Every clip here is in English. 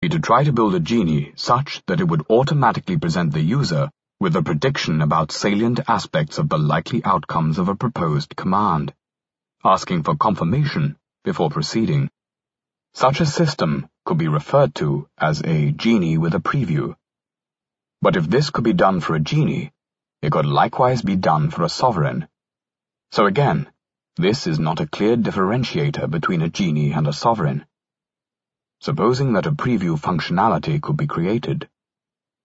be to try to build a genie such that it would automatically present the user with a prediction about salient aspects of the likely outcomes of a proposed command, asking for confirmation before proceeding. Such a system could be referred to as a genie with a preview. But if this could be done for a genie, it could likewise be done for a sovereign. So again, this is not a clear differentiator between a genie and a sovereign. Supposing that a preview functionality could be created,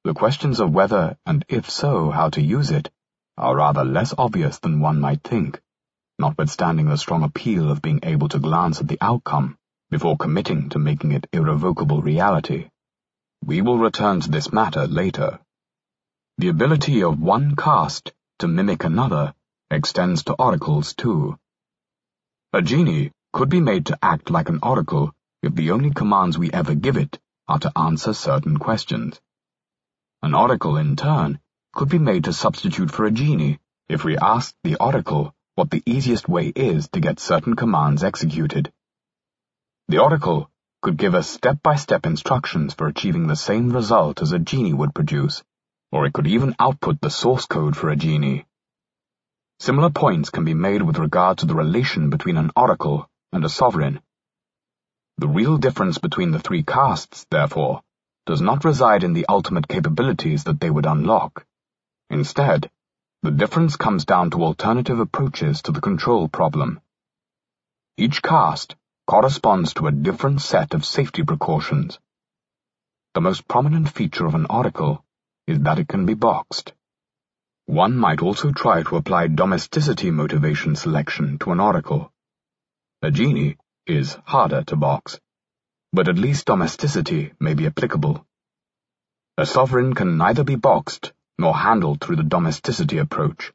the questions of whether and if so how to use it are rather less obvious than one might think, notwithstanding the strong appeal of being able to glance at the outcome before committing to making it irrevocable reality. We will return to this matter later. The ability of one caste to mimic another extends to oracles too. A genie could be made to act like an oracle if the only commands we ever give it are to answer certain questions. An oracle, in turn, could be made to substitute for a genie if we asked the oracle what the easiest way is to get certain commands executed. The oracle could give us step-by-step -step instructions for achieving the same result as a genie would produce, or it could even output the source code for a genie. Similar points can be made with regard to the relation between an oracle and a sovereign. The real difference between the three castes, therefore, does not reside in the ultimate capabilities that they would unlock. Instead, the difference comes down to alternative approaches to the control problem. Each caste corresponds to a different set of safety precautions. The most prominent feature of an oracle is that it can be boxed. One might also try to apply domesticity motivation selection to an oracle. A genie is harder to box, but at least domesticity may be applicable. A sovereign can neither be boxed nor handled through the domesticity approach.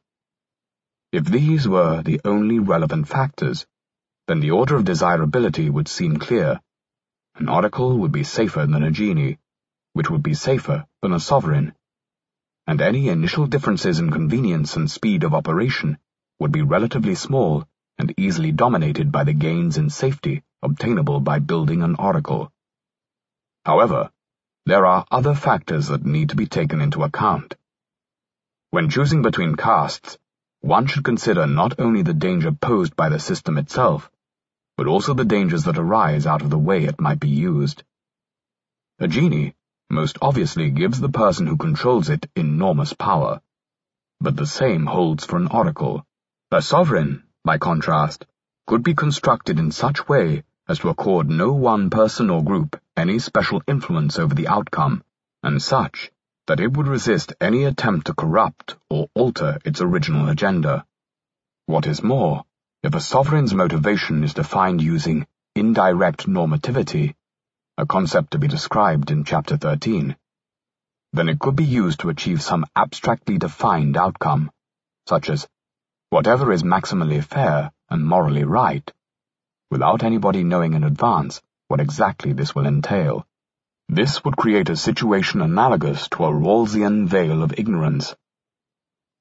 If these were the only relevant factors, then the order of desirability would seem clear. An oracle would be safer than a genie, which would be safer than a sovereign, and any initial differences in convenience and speed of operation would be relatively small and easily dominated by the gains in safety obtainable by building an oracle. However, there are other factors that need to be taken into account. When choosing between castes, one should consider not only the danger posed by the system itself, but also the dangers that arise out of the way it might be used. A genie most obviously gives the person who controls it enormous power, but the same holds for an oracle. A sovereign, by contrast, could be constructed in such way as to accord no one person or group any special influence over the outcome, and such that it would resist any attempt to corrupt or alter its original agenda. What is more, if a sovereign's motivation is defined using indirect normativity, a concept to be described in Chapter 13, then it could be used to achieve some abstractly defined outcome, such as whatever is maximally fair and morally right, without anybody knowing in advance what exactly this will entail. This would create a situation analogous to a Rawlsian veil of ignorance.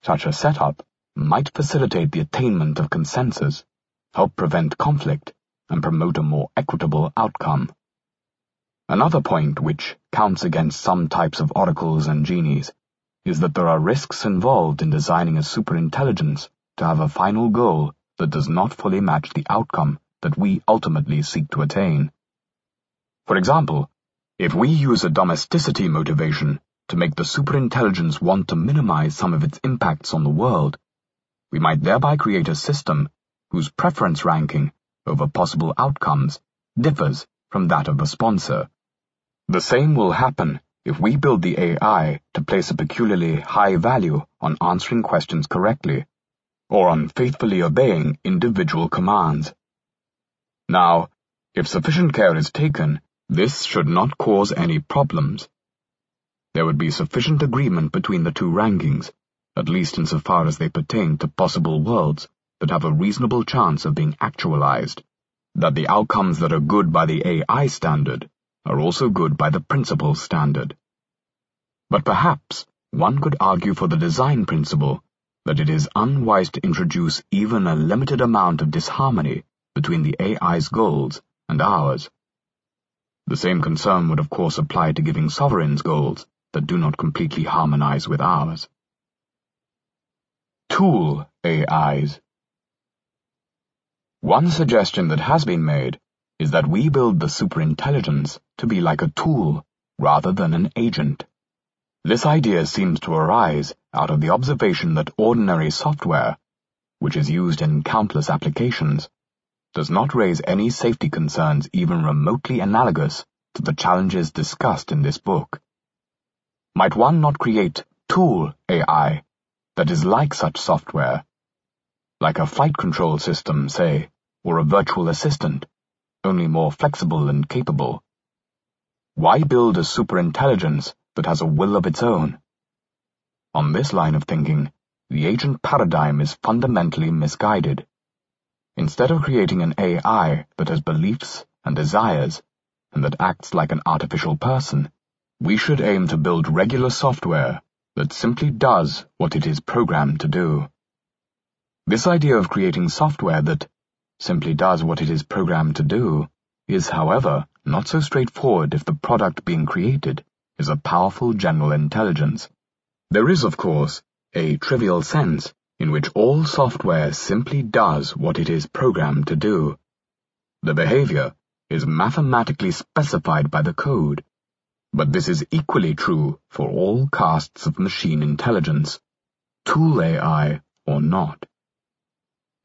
Such a setup might facilitate the attainment of consensus, help prevent conflict, and promote a more equitable outcome. Another point which counts against some types of oracles and genies is that there are risks involved in designing a superintelligence to have a final goal that does not fully match the outcome that we ultimately seek to attain. For example, if we use a domesticity motivation to make the superintelligence want to minimize some of its impacts on the world, we might thereby create a system whose preference ranking over possible outcomes differs from that of the sponsor. The same will happen if we build the AI to place a peculiarly high value on answering questions correctly, or on faithfully obeying individual commands. Now, if sufficient care is taken, this should not cause any problems. There would be sufficient agreement between the two rankings, at least insofar as they pertain to possible worlds that have a reasonable chance of being actualized, that the outcomes that are good by the AI standard are also good by the principal standard. But perhaps one could argue for the design principle that it is unwise to introduce even a limited amount of disharmony between the AI's goals and ours. The same concern would of course apply to giving sovereigns goals that do not completely harmonize with ours. Tool AIs One suggestion that has been made is that we build the superintelligence to be like a tool rather than an agent. This idea seems to arise out of the observation that ordinary software, which is used in countless applications, does not raise any safety concerns even remotely analogous to the challenges discussed in this book. Might one not create tool AI that is like such software, like a flight control system, say, or a virtual assistant, only more flexible and capable? Why build a superintelligence that has a will of its own? On this line of thinking, the agent paradigm is fundamentally misguided. Instead of creating an AI that has beliefs and desires, and that acts like an artificial person, we should aim to build regular software that simply does what it is programmed to do. This idea of creating software that simply does what it is programmed to do is, however, not so straightforward if the product being created is a powerful general intelligence. There is, of course, a trivial sense in which all software simply does what it is programmed to do. The behavior is mathematically specified by the code, but this is equally true for all castes of machine intelligence, tool AI or not.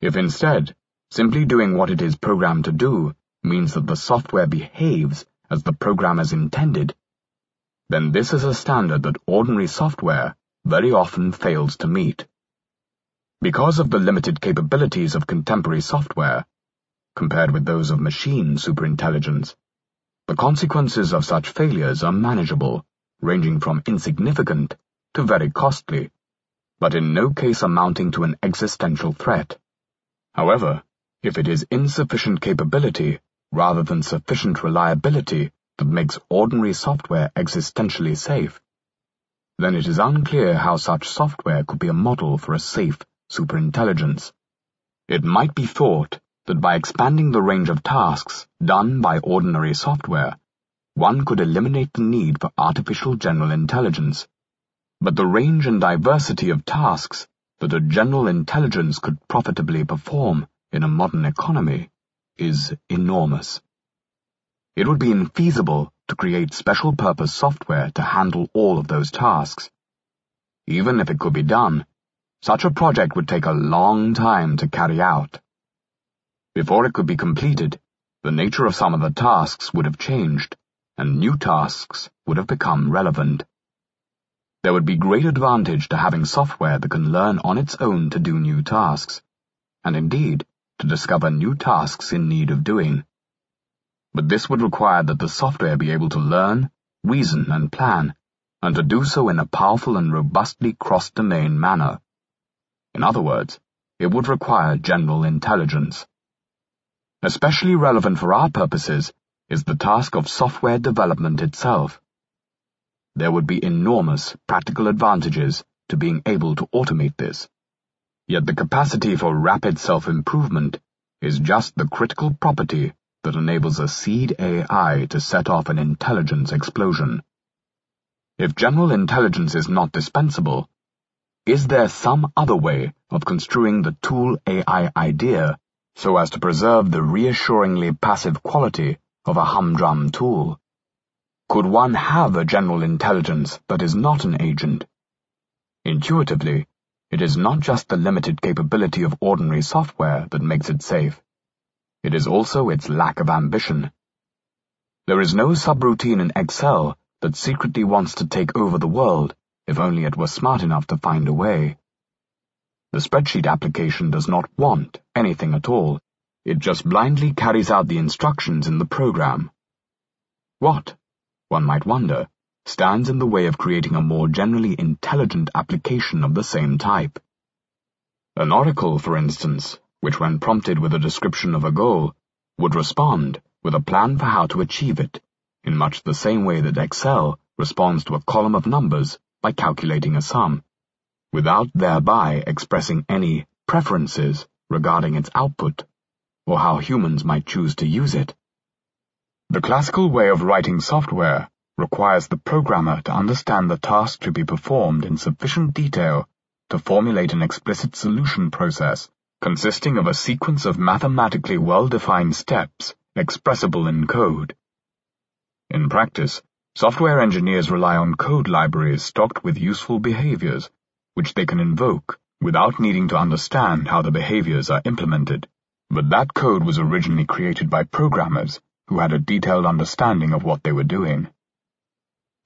If instead, simply doing what it is programmed to do means that the software behaves as the programmers intended, then this is a standard that ordinary software very often fails to meet. Because of the limited capabilities of contemporary software, compared with those of machine superintelligence, the consequences of such failures are manageable, ranging from insignificant to very costly, but in no case amounting to an existential threat. However, if it is insufficient capability rather than sufficient reliability that makes ordinary software existentially safe, then it is unclear how such software could be a model for a safe superintelligence. It might be thought that by expanding the range of tasks done by ordinary software, one could eliminate the need for artificial general intelligence. But the range and diversity of tasks that a general intelligence could profitably perform in a modern economy is enormous. It would be infeasible to create special purpose software to handle all of those tasks. Even if it could be done, such a project would take a long time to carry out. Before it could be completed, the nature of some of the tasks would have changed, and new tasks would have become relevant. There would be great advantage to having software that can learn on its own to do new tasks, and indeed, to discover new tasks in need of doing. But this would require that the software be able to learn, reason, and plan, and to do so in a powerful and robustly cross-domain manner. In other words, it would require general intelligence. Especially relevant for our purposes is the task of software development itself. There would be enormous practical advantages to being able to automate this. Yet the capacity for rapid self-improvement is just the critical property that enables a seed AI to set off an intelligence explosion. If general intelligence is not dispensable, is there some other way of construing the tool AI idea so as to preserve the reassuringly passive quality of a humdrum tool? Could one have a general intelligence that is not an agent? Intuitively, it is not just the limited capability of ordinary software that makes it safe. It is also its lack of ambition. There is no subroutine in Excel that secretly wants to take over the world if only it were smart enough to find a way. The spreadsheet application does not want anything at all. It just blindly carries out the instructions in the program. What, one might wonder, stands in the way of creating a more generally intelligent application of the same type? An oracle, for instance, which when prompted with a description of a goal, would respond with a plan for how to achieve it, in much the same way that Excel responds to a column of numbers by calculating a sum, without thereby expressing any preferences regarding its output, or how humans might choose to use it. The classical way of writing software requires the programmer to understand the task to be performed in sufficient detail to formulate an explicit solution process consisting of a sequence of mathematically well-defined steps expressible in code. In practice, software engineers rely on code libraries stocked with useful behaviors, which they can invoke without needing to understand how the behaviors are implemented. But that code was originally created by programmers who had a detailed understanding of what they were doing.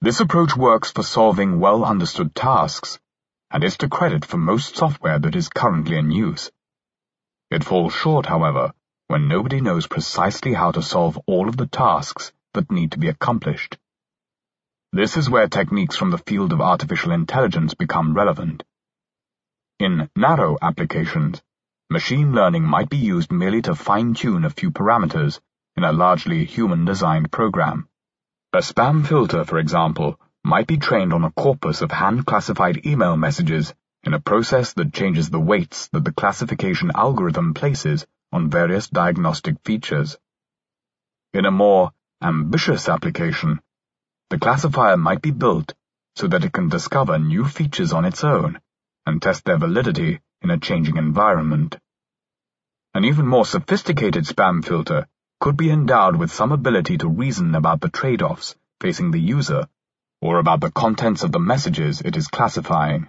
This approach works for solving well-understood tasks, and is to credit for most software that is currently in use. It falls short, however, when nobody knows precisely how to solve all of the tasks that need to be accomplished. This is where techniques from the field of artificial intelligence become relevant. In narrow applications, machine learning might be used merely to fine-tune a few parameters in a largely human-designed program. A spam filter, for example, might be trained on a corpus of hand-classified email messages in a process that changes the weights that the classification algorithm places on various diagnostic features. In a more ambitious application, the classifier might be built so that it can discover new features on its own and test their validity in a changing environment. An even more sophisticated spam filter could be endowed with some ability to reason about the trade-offs facing the user or about the contents of the messages it is classifying.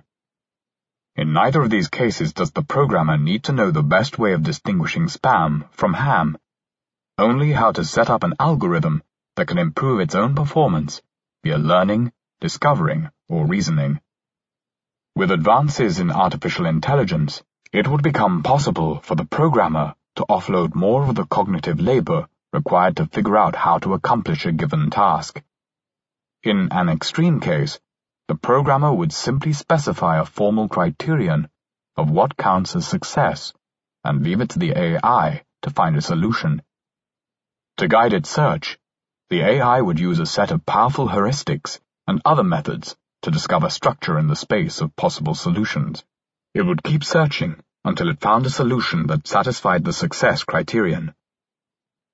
In neither of these cases does the programmer need to know the best way of distinguishing spam from ham, only how to set up an algorithm that can improve its own performance via learning, discovering, or reasoning. With advances in artificial intelligence, it would become possible for the programmer to offload more of the cognitive labor required to figure out how to accomplish a given task. In an extreme case, the programmer would simply specify a formal criterion of what counts as success and leave it to the AI to find a solution. To guide its search, the AI would use a set of powerful heuristics and other methods to discover structure in the space of possible solutions. It would keep searching until it found a solution that satisfied the success criterion.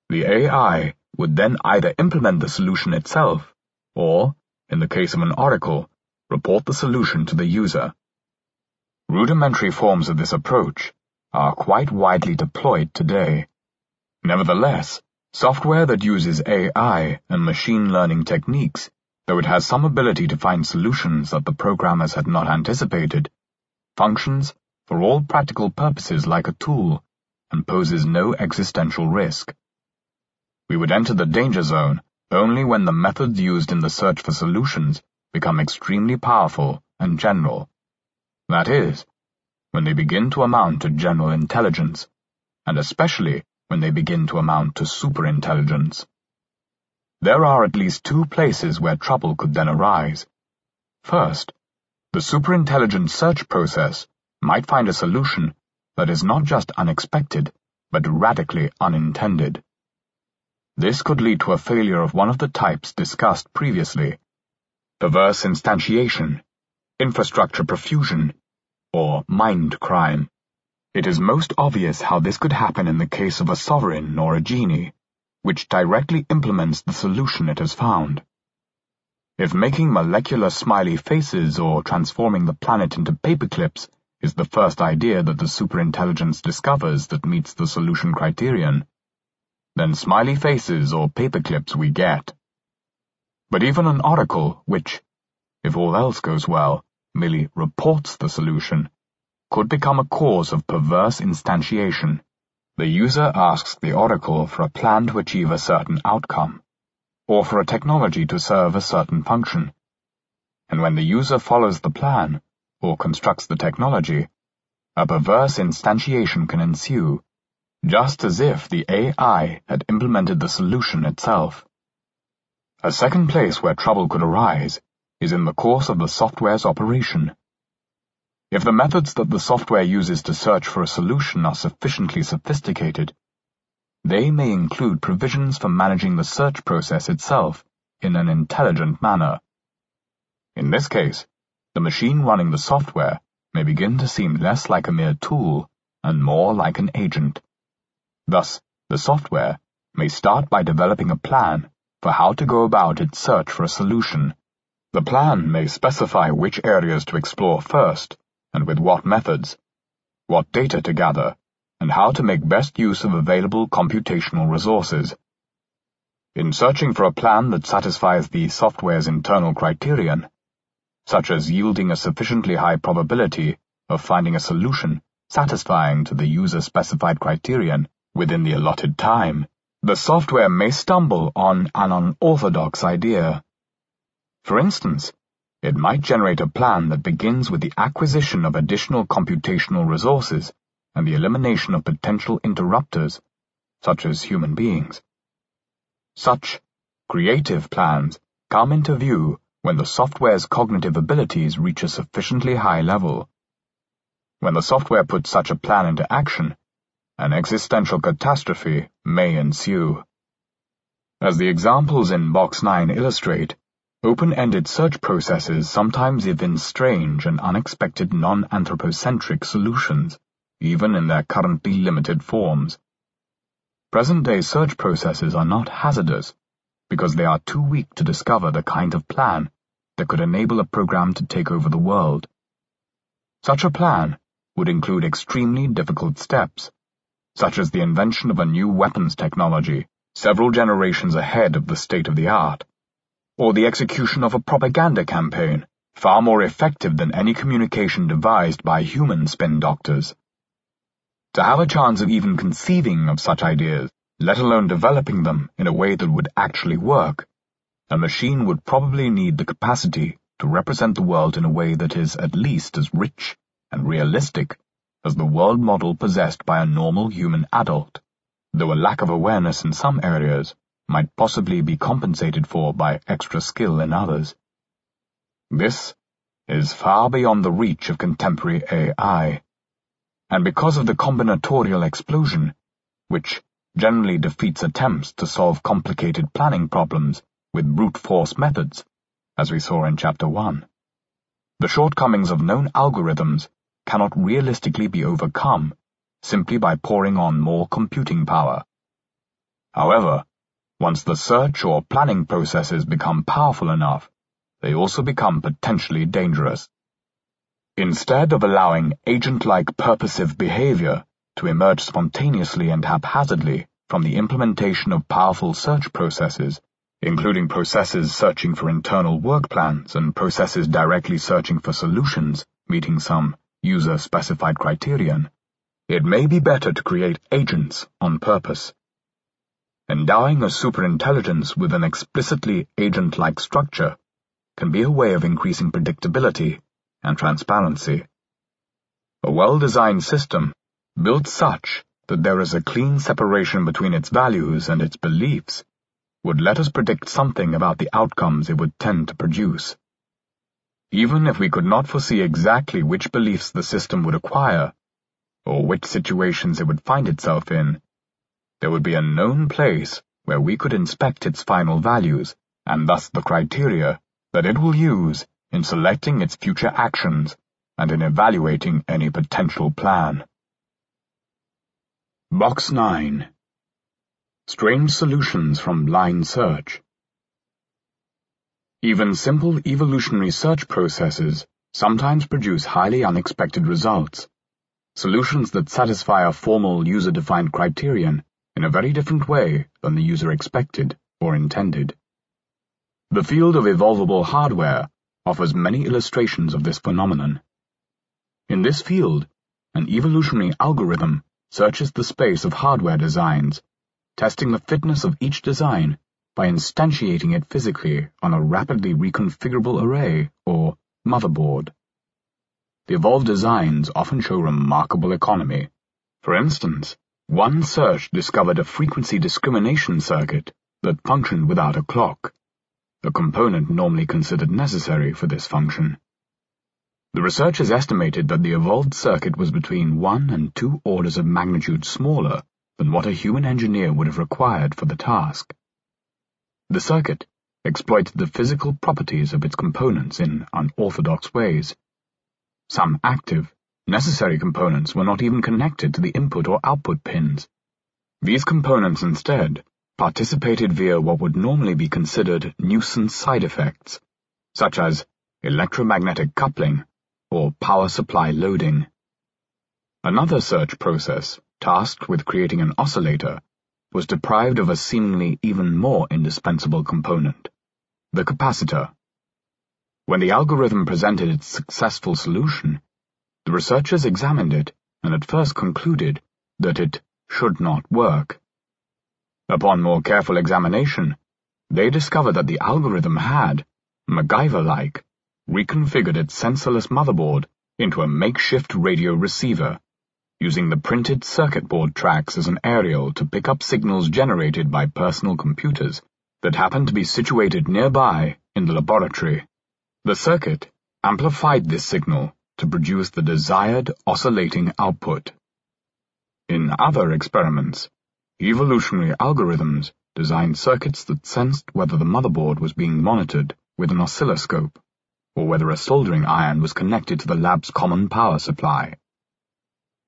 The AI would then either implement the solution itself, or, in the case of an oracle, report the solution to the user. Rudimentary forms of this approach are quite widely deployed today. Nevertheless, software that uses AI and machine learning techniques, though it has some ability to find solutions that the programmers had not anticipated, functions for all practical purposes like a tool and poses no existential risk. We would enter the danger zone only when the methods used in the search for solutions become extremely powerful and general. That is, when they begin to amount to general intelligence, and especially when they begin to amount to superintelligence. There are at least two places where trouble could then arise. First, the superintelligent search process might find a solution that is not just unexpected, but radically unintended. This could lead to a failure of one of the types discussed previously, perverse instantiation, infrastructure profusion, or mind crime. It is most obvious how this could happen in the case of a sovereign or a genie, which directly implements the solution it has found. If making molecular smiley faces or transforming the planet into paperclips is the first idea that the superintelligence discovers that meets the solution criterion, then smiley faces or paperclips we get. But even an oracle which, if all else goes well, merely reports the solution, could become a cause of perverse instantiation. The user asks the oracle for a plan to achieve a certain outcome, or for a technology to serve a certain function. And when the user follows the plan, or constructs the technology, a perverse instantiation can ensue, just as if the AI had implemented the solution itself. A second place where trouble could arise is in the course of the software's operation. If the methods that the software uses to search for a solution are sufficiently sophisticated, they may include provisions for managing the search process itself in an intelligent manner. In this case, the machine running the software may begin to seem less like a mere tool and more like an agent. Thus, the software may start by developing a plan for how to go about its search for a solution. The plan may specify which areas to explore first, and with what methods, what data to gather, and how to make best use of available computational resources. In searching for a plan that satisfies the software's internal criterion, such as yielding a sufficiently high probability of finding a solution satisfying to the user-specified criterion within the allotted time, the software may stumble on an unorthodox idea. For instance, it might generate a plan that begins with the acquisition of additional computational resources and the elimination of potential interrupters, such as human beings. Such creative plans come into view when the software's cognitive abilities reach a sufficiently high level. When the software puts such a plan into action, an existential catastrophe may ensue. As the examples in Box 9 illustrate, open-ended search processes sometimes evince strange and unexpected non-anthropocentric solutions, even in their currently limited forms. Present-day search processes are not hazardous because they are too weak to discover the kind of plan that could enable a program to take over the world. Such a plan would include extremely difficult steps, such as the invention of a new weapons technology several generations ahead of the state of the art, or the execution of a propaganda campaign far more effective than any communication devised by human spin doctors. To have a chance of even conceiving of such ideas, let alone developing them in a way that would actually work, a machine would probably need the capacity to represent the world in a way that is at least as rich and realistic as the world model possessed by a normal human adult, though a lack of awareness in some areas might possibly be compensated for by extra skill in others. This is far beyond the reach of contemporary AI, and because of the combinatorial explosion, which generally defeats attempts to solve complicated planning problems with brute force methods, as we saw in Chapter 1. The shortcomings of known algorithms cannot realistically be overcome simply by pouring on more computing power. However, once the search or planning processes become powerful enough, they also become potentially dangerous. Instead of allowing agent-like purposive behavior to emerge spontaneously and haphazardly from the implementation of powerful search processes, including processes searching for internal work plans and processes directly searching for solutions meeting some user-specified criterion, it may be better to create agents on purpose. Endowing a superintelligence with an explicitly agent-like structure can be a way of increasing predictability and transparency. A well-designed system, built such that there is a clean separation between its values and its beliefs, would let us predict something about the outcomes it would tend to produce. Even if we could not foresee exactly which beliefs the system would acquire, or which situations it would find itself in, there would be a known place where we could inspect its final values, and thus the criteria that it will use in selecting its future actions and in evaluating any potential plan. Box 9 Strange Solutions from Blind Search even simple evolutionary search processes sometimes produce highly unexpected results, solutions that satisfy a formal user-defined criterion in a very different way than the user expected or intended. The field of evolvable hardware offers many illustrations of this phenomenon. In this field, an evolutionary algorithm searches the space of hardware designs, testing the fitness of each design by instantiating it physically on a rapidly reconfigurable array, or motherboard. The evolved designs often show remarkable economy. For instance, one search discovered a frequency discrimination circuit that functioned without a clock, a component normally considered necessary for this function. The researchers estimated that the evolved circuit was between one and two orders of magnitude smaller than what a human engineer would have required for the task. The circuit exploits the physical properties of its components in unorthodox ways. Some active, necessary components were not even connected to the input or output pins. These components instead participated via what would normally be considered nuisance side effects, such as electromagnetic coupling or power supply loading. Another search process, tasked with creating an oscillator, was deprived of a seemingly even more indispensable component, the capacitor. When the algorithm presented its successful solution, the researchers examined it and at first concluded that it should not work. Upon more careful examination, they discovered that the algorithm had, MacGyver-like, reconfigured its sensorless motherboard into a makeshift radio receiver, using the printed circuit board tracks as an aerial to pick up signals generated by personal computers that happened to be situated nearby in the laboratory. The circuit amplified this signal to produce the desired oscillating output. In other experiments, evolutionary algorithms designed circuits that sensed whether the motherboard was being monitored with an oscilloscope, or whether a soldering iron was connected to the lab's common power supply.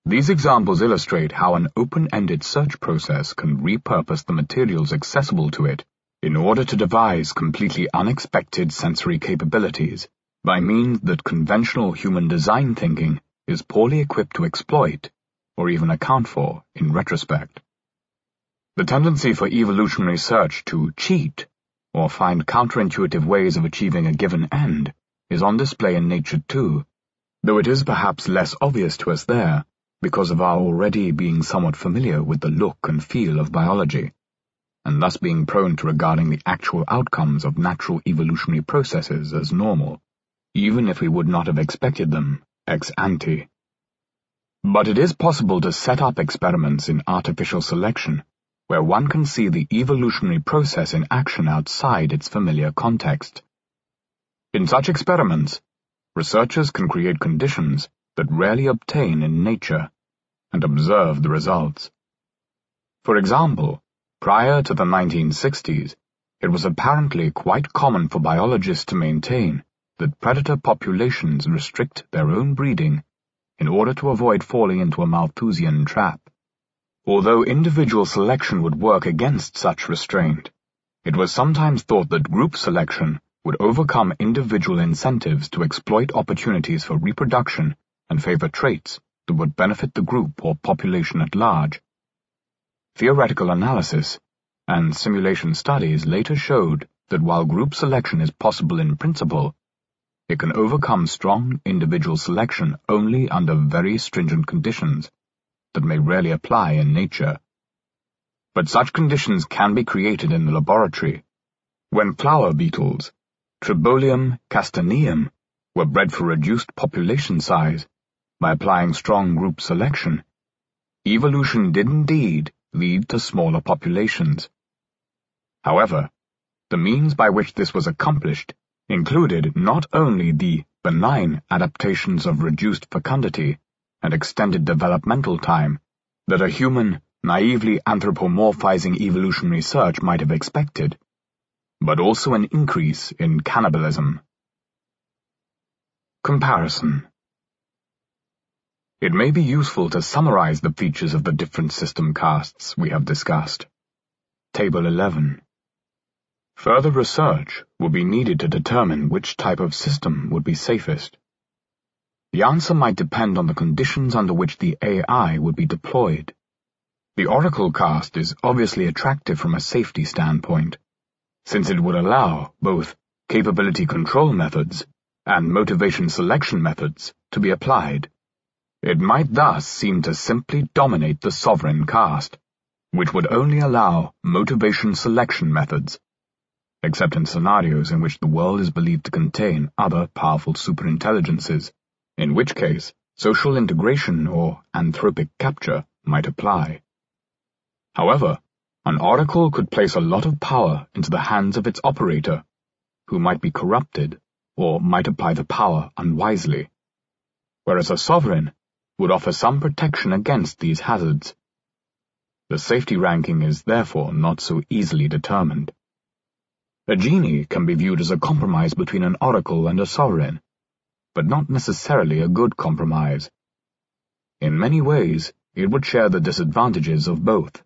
These examples illustrate how an open-ended search process can repurpose the materials accessible to it in order to devise completely unexpected sensory capabilities by means that conventional human design thinking is poorly equipped to exploit or even account for in retrospect. The tendency for evolutionary search to cheat or find counterintuitive ways of achieving a given end is on display in nature too, though it is perhaps less obvious to us there because of our already being somewhat familiar with the look and feel of biology and thus being prone to regarding the actual outcomes of natural evolutionary processes as normal, even if we would not have expected them ex ante. But it is possible to set up experiments in artificial selection where one can see the evolutionary process in action outside its familiar context. In such experiments, researchers can create conditions that rarely obtain in nature and observe the results. For example, Prior to the 1960s, it was apparently quite common for biologists to maintain that predator populations restrict their own breeding in order to avoid falling into a Malthusian trap. Although individual selection would work against such restraint, it was sometimes thought that group selection would overcome individual incentives to exploit opportunities for reproduction and favor traits that would benefit the group or population at large. Theoretical analysis and simulation studies later showed that while group selection is possible in principle, it can overcome strong individual selection only under very stringent conditions that may rarely apply in nature. But such conditions can be created in the laboratory. When flower beetles, Tribolium castaneum, were bred for reduced population size by applying strong group selection, evolution did indeed lead to smaller populations. However, the means by which this was accomplished included not only the benign adaptations of reduced fecundity and extended developmental time that a human, naively anthropomorphizing evolutionary search might have expected, but also an increase in cannibalism. Comparison it may be useful to summarize the features of the different system castes we have discussed. Table 11. Further research will be needed to determine which type of system would be safest. The answer might depend on the conditions under which the AI would be deployed. The Oracle caste is obviously attractive from a safety standpoint, since it would allow both capability control methods and motivation selection methods to be applied. It might thus seem to simply dominate the sovereign caste, which would only allow motivation selection methods, except in scenarios in which the world is believed to contain other powerful superintelligences, in which case social integration or anthropic capture might apply. However, an oracle could place a lot of power into the hands of its operator, who might be corrupted or might apply the power unwisely, whereas a sovereign would offer some protection against these hazards. The safety ranking is therefore not so easily determined. A genie can be viewed as a compromise between an oracle and a sovereign, but not necessarily a good compromise. In many ways, it would share the disadvantages of both.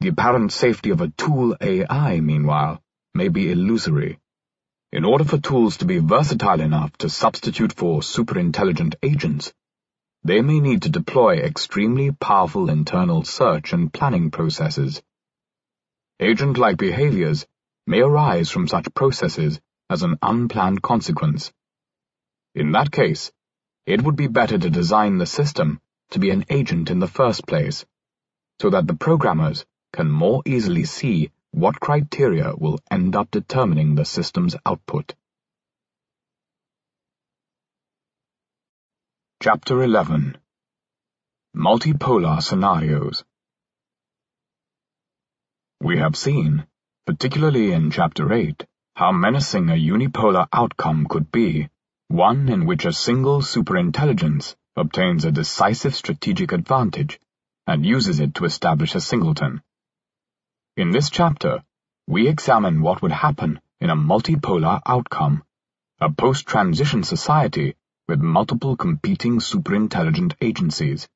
The apparent safety of a tool AI, meanwhile, may be illusory. In order for tools to be versatile enough to substitute for superintelligent agents, they may need to deploy extremely powerful internal search and planning processes. Agent-like behaviors may arise from such processes as an unplanned consequence. In that case, it would be better to design the system to be an agent in the first place, so that the programmers can more easily see what criteria will end up determining the system's output. Chapter 11 Multipolar Scenarios We have seen, particularly in Chapter 8, how menacing a unipolar outcome could be, one in which a single superintelligence obtains a decisive strategic advantage and uses it to establish a singleton. In this chapter, we examine what would happen in a multipolar outcome, a post-transition society with multiple competing superintelligent agencies.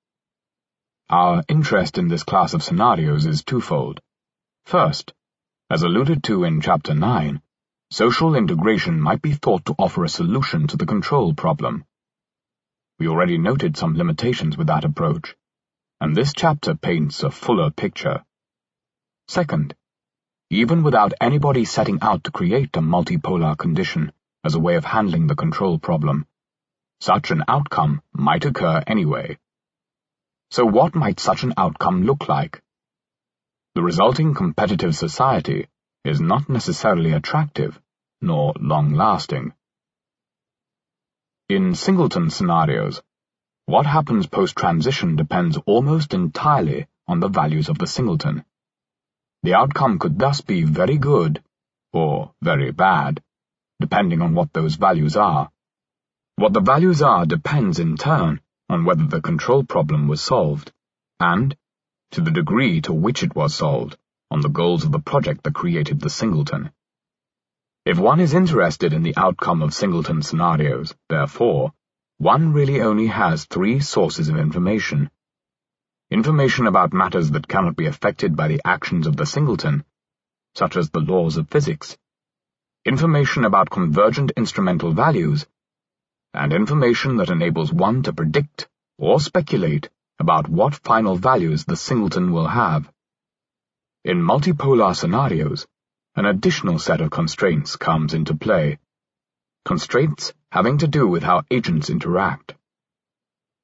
Our interest in this class of scenarios is twofold. First, as alluded to in Chapter 9, social integration might be thought to offer a solution to the control problem. We already noted some limitations with that approach, and this chapter paints a fuller picture. Second, even without anybody setting out to create a multipolar condition as a way of handling the control problem, such an outcome might occur anyway. So what might such an outcome look like? The resulting competitive society is not necessarily attractive, nor long-lasting. In singleton scenarios, what happens post-transition depends almost entirely on the values of the singleton. The outcome could thus be very good, or very bad, depending on what those values are. What the values are depends in turn on whether the control problem was solved, and, to the degree to which it was solved, on the goals of the project that created the singleton. If one is interested in the outcome of singleton scenarios, therefore, one really only has three sources of information Information about matters that cannot be affected by the actions of the singleton, such as the laws of physics. Information about convergent instrumental values, and information that enables one to predict or speculate about what final values the singleton will have. In multipolar scenarios, an additional set of constraints comes into play. Constraints having to do with how agents interact.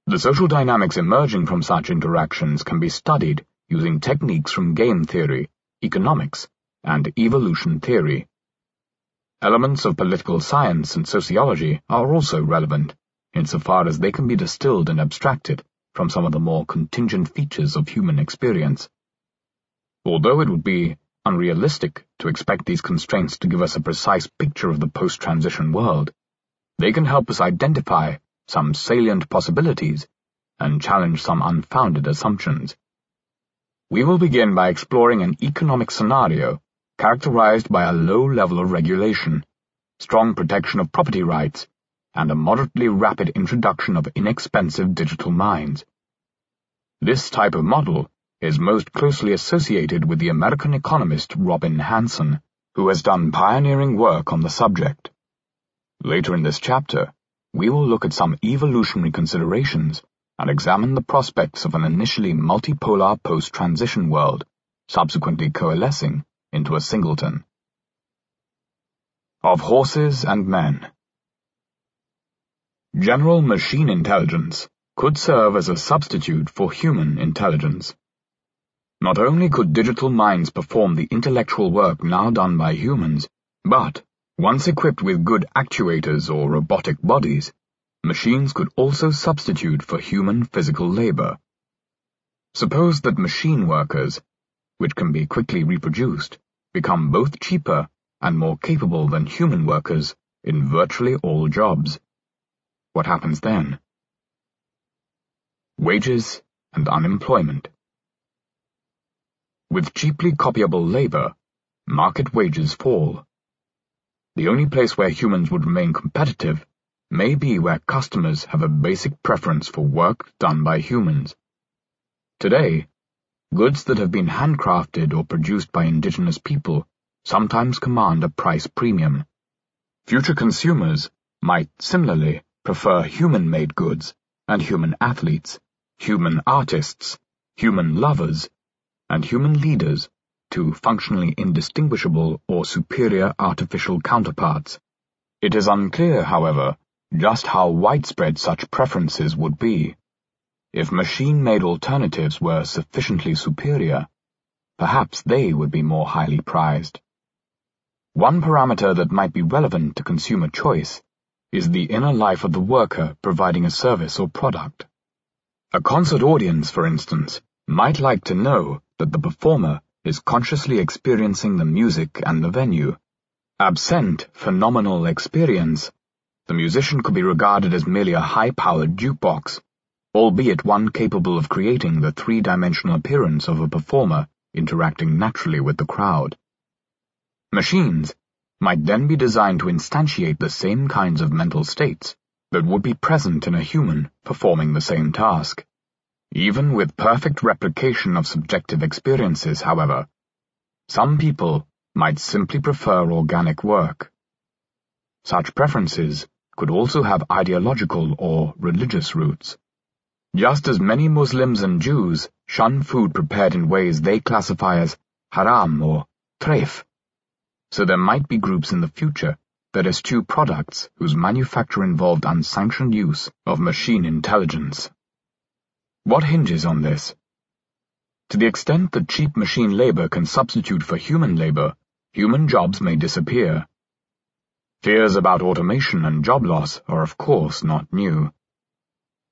The social dynamics emerging from such interactions can be studied using techniques from game theory, economics, and evolution theory. Elements of political science and sociology are also relevant, insofar as they can be distilled and abstracted from some of the more contingent features of human experience. Although it would be unrealistic to expect these constraints to give us a precise picture of the post-transition world, they can help us identify some salient possibilities, and challenge some unfounded assumptions. We will begin by exploring an economic scenario characterized by a low level of regulation, strong protection of property rights, and a moderately rapid introduction of inexpensive digital minds. This type of model is most closely associated with the American economist Robin Hanson, who has done pioneering work on the subject. Later in this chapter, we will look at some evolutionary considerations and examine the prospects of an initially multipolar post-transition world, subsequently coalescing into a singleton. Of Horses and Men General machine intelligence could serve as a substitute for human intelligence. Not only could digital minds perform the intellectual work now done by humans, but once equipped with good actuators or robotic bodies, machines could also substitute for human physical labor. Suppose that machine workers, which can be quickly reproduced, become both cheaper and more capable than human workers in virtually all jobs. What happens then? Wages and unemployment. With cheaply copyable labor, market wages fall. The only place where humans would remain competitive may be where customers have a basic preference for work done by humans. Today, goods that have been handcrafted or produced by indigenous people sometimes command a price premium. Future consumers might similarly prefer human-made goods and human athletes, human artists, human lovers, and human leaders to functionally indistinguishable or superior artificial counterparts. It is unclear, however, just how widespread such preferences would be. If machine-made alternatives were sufficiently superior, perhaps they would be more highly prized. One parameter that might be relevant to consumer choice is the inner life of the worker providing a service or product. A concert audience, for instance, might like to know that the performer is consciously experiencing the music and the venue. Absent phenomenal experience, the musician could be regarded as merely a high-powered jukebox, albeit one capable of creating the three-dimensional appearance of a performer interacting naturally with the crowd. Machines might then be designed to instantiate the same kinds of mental states that would be present in a human performing the same task. Even with perfect replication of subjective experiences, however, some people might simply prefer organic work. Such preferences could also have ideological or religious roots. Just as many Muslims and Jews shun food prepared in ways they classify as haram or treif, so there might be groups in the future that eschew products whose manufacture involved unsanctioned use of machine intelligence. What hinges on this? To the extent that cheap machine labor can substitute for human labor, human jobs may disappear. Fears about automation and job loss are of course not new.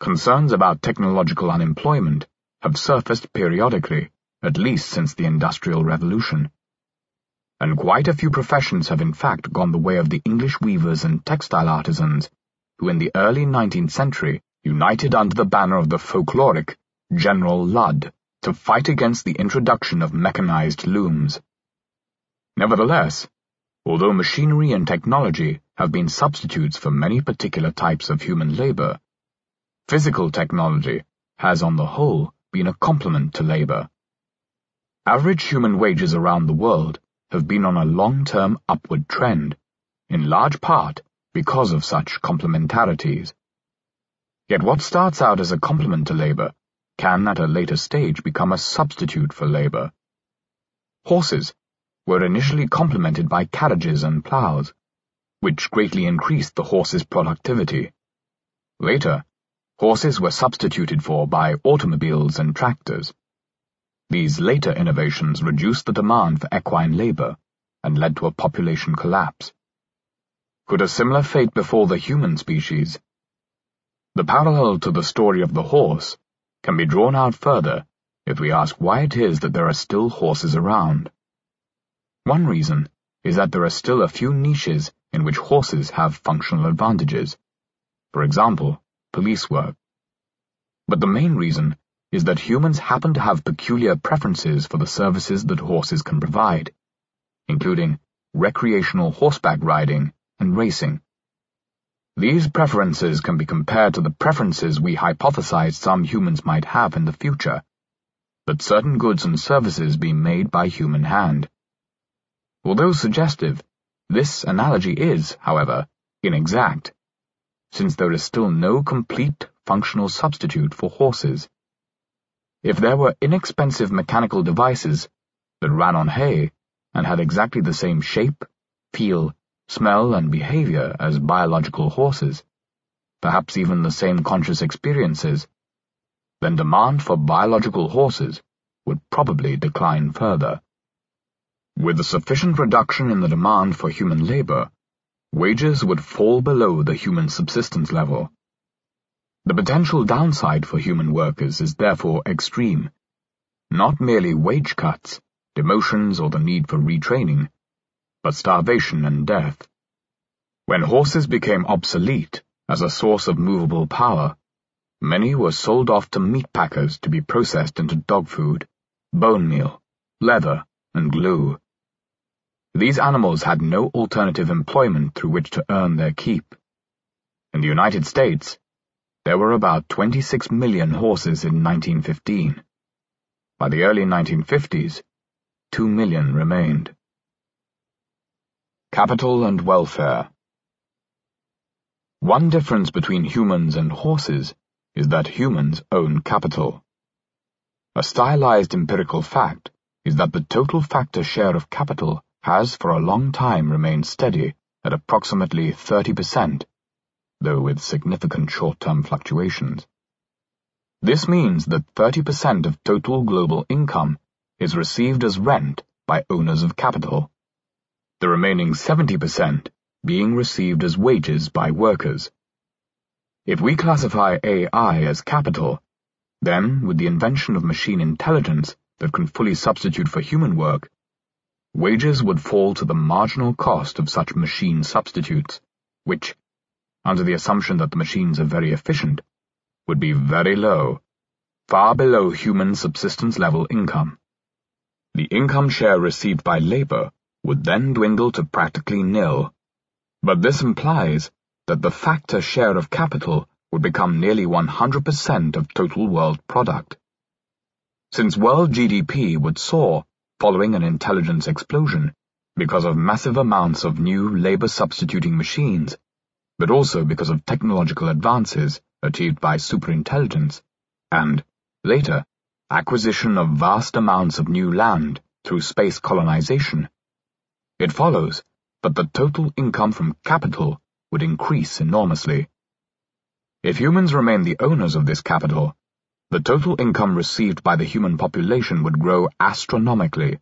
Concerns about technological unemployment have surfaced periodically, at least since the Industrial Revolution and quite a few professions have in fact gone the way of the English weavers and textile artisans, who in the early 19th century united under the banner of the folkloric General Ludd to fight against the introduction of mechanized looms. Nevertheless, although machinery and technology have been substitutes for many particular types of human labor, physical technology has on the whole been a complement to labor. Average human wages around the world have been on a long-term upward trend, in large part because of such complementarities. Yet what starts out as a complement to labor can at a later stage become a substitute for labor. Horses were initially complemented by carriages and plows, which greatly increased the horse's productivity. Later, horses were substituted for by automobiles and tractors. These later innovations reduced the demand for equine labor and led to a population collapse. Could a similar fate befall the human species? The parallel to the story of the horse can be drawn out further if we ask why it is that there are still horses around. One reason is that there are still a few niches in which horses have functional advantages. For example, police work. But the main reason is that humans happen to have peculiar preferences for the services that horses can provide, including recreational horseback riding and racing. These preferences can be compared to the preferences we hypothesized some humans might have in the future, that certain goods and services be made by human hand. Although suggestive, this analogy is, however, inexact, since there is still no complete functional substitute for horses. If there were inexpensive mechanical devices that ran on hay and had exactly the same shape, feel, smell, and behavior as biological horses, perhaps even the same conscious experiences, then demand for biological horses would probably decline further. With a sufficient reduction in the demand for human labor, wages would fall below the human subsistence level. The potential downside for human workers is therefore extreme. Not merely wage cuts, demotions or the need for retraining, but starvation and death. When horses became obsolete as a source of movable power, many were sold off to meat packers to be processed into dog food, bone meal, leather, and glue. These animals had no alternative employment through which to earn their keep. In the United States, there were about 26 million horses in 1915. by the early 1950s, two million remained. Capital and welfare. One difference between humans and horses is that humans own capital. A stylized empirical fact is that the total factor share of capital has for a long time remained steady at approximately 30%, though with significant short-term fluctuations. This means that 30% of total global income is received as rent by owners of capital, the remaining 70% being received as wages by workers. If we classify AI as capital, then, with the invention of machine intelligence that can fully substitute for human work, wages would fall to the marginal cost of such machine substitutes, which, under the assumption that the machines are very efficient, would be very low, far below human subsistence level income. The income share received by labor would then dwindle to practically nil. But this implies that the factor share of capital would become nearly 100% of total world product. Since world GDP would soar following an intelligence explosion because of massive amounts of new labor substituting machines, but also because of technological advances achieved by superintelligence, and, later, acquisition of vast amounts of new land through space colonization, it follows that the total income from capital would increase enormously. If humans remain the owners of this capital, the total income received by the human population would grow astronomically,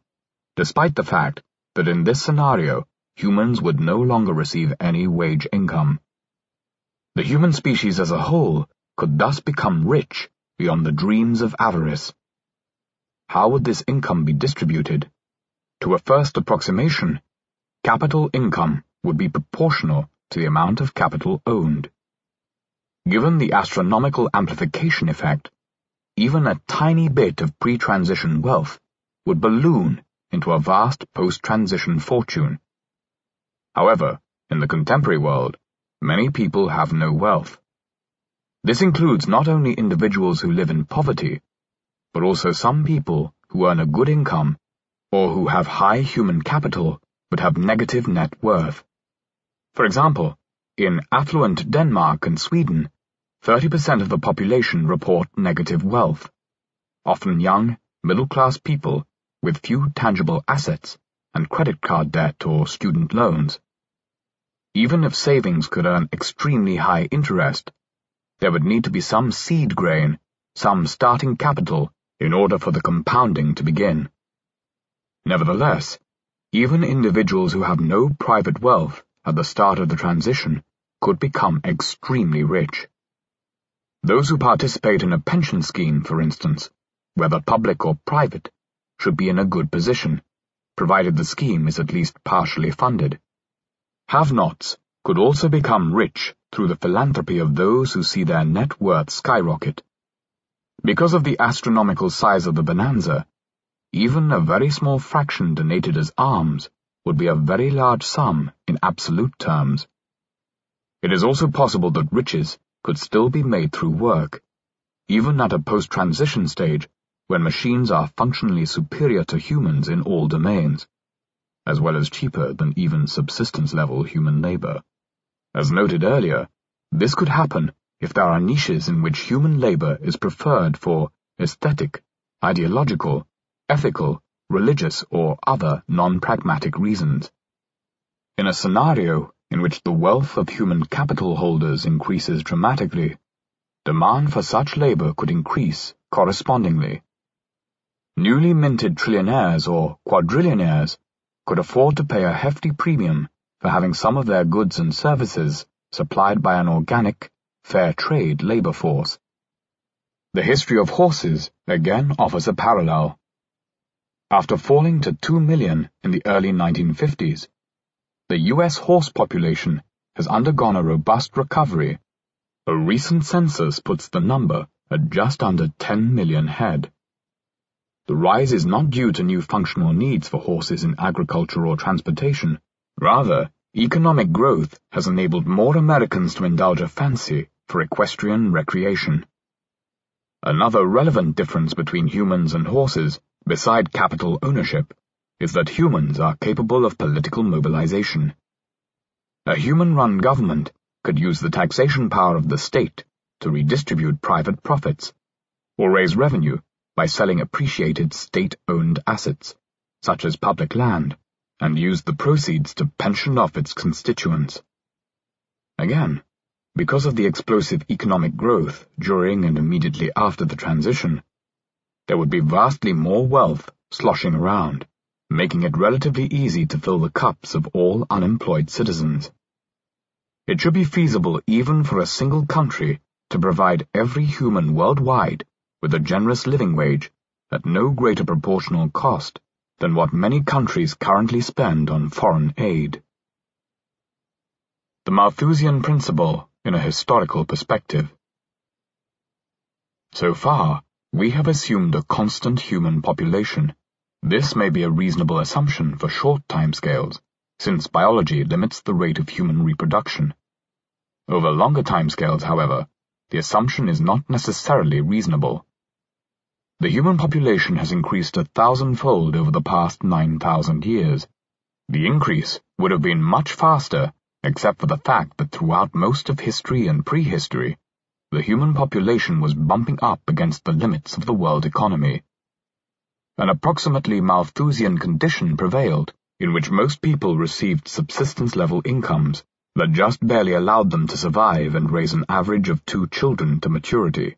despite the fact that in this scenario, humans would no longer receive any wage income. The human species as a whole could thus become rich beyond the dreams of avarice. How would this income be distributed? To a first approximation, Capital income would be proportional to the amount of capital owned. Given the astronomical amplification effect, even a tiny bit of pre-transition wealth would balloon into a vast post-transition fortune. However, in the contemporary world, many people have no wealth. This includes not only individuals who live in poverty, but also some people who earn a good income or who have high human capital would have negative net worth. For example, in affluent Denmark and Sweden, 30% of the population report negative wealth, often young, middle-class people with few tangible assets and credit card debt or student loans. Even if savings could earn extremely high interest, there would need to be some seed grain, some starting capital, in order for the compounding to begin. Nevertheless, even individuals who have no private wealth at the start of the transition could become extremely rich. Those who participate in a pension scheme, for instance, whether public or private, should be in a good position, provided the scheme is at least partially funded. Have-nots could also become rich through the philanthropy of those who see their net worth skyrocket. Because of the astronomical size of the bonanza, even a very small fraction donated as alms would be a very large sum in absolute terms. It is also possible that riches could still be made through work, even at a post-transition stage when machines are functionally superior to humans in all domains, as well as cheaper than even subsistence-level human labor. As noted earlier, this could happen if there are niches in which human labor is preferred for aesthetic, ideological, ethical, religious, or other non-pragmatic reasons. In a scenario in which the wealth of human capital holders increases dramatically, demand for such labor could increase correspondingly. Newly minted trillionaires or quadrillionaires could afford to pay a hefty premium for having some of their goods and services supplied by an organic, fair trade labor force. The history of horses again offers a parallel. After falling to 2 million in the early 1950s, the U.S. horse population has undergone a robust recovery. A recent census puts the number at just under 10 million head. The rise is not due to new functional needs for horses in agriculture or transportation. Rather, economic growth has enabled more Americans to indulge a fancy for equestrian recreation. Another relevant difference between humans and horses, beside capital ownership, is that humans are capable of political mobilization. A human-run government could use the taxation power of the state to redistribute private profits, or raise revenue by selling appreciated state-owned assets, such as public land, and use the proceeds to pension off its constituents. Again, because of the explosive economic growth during and immediately after the transition, there would be vastly more wealth sloshing around, making it relatively easy to fill the cups of all unemployed citizens. It should be feasible even for a single country to provide every human worldwide with a generous living wage at no greater proportional cost than what many countries currently spend on foreign aid. The Malthusian Principle in a Historical Perspective So far, we have assumed a constant human population. This may be a reasonable assumption for short timescales, since biology limits the rate of human reproduction. Over longer timescales, however, the assumption is not necessarily reasonable. The human population has increased a thousandfold over the past 9,000 years. The increase would have been much faster except for the fact that throughout most of history and prehistory, the human population was bumping up against the limits of the world economy. An approximately Malthusian condition prevailed, in which most people received subsistence-level incomes that just barely allowed them to survive and raise an average of two children to maturity.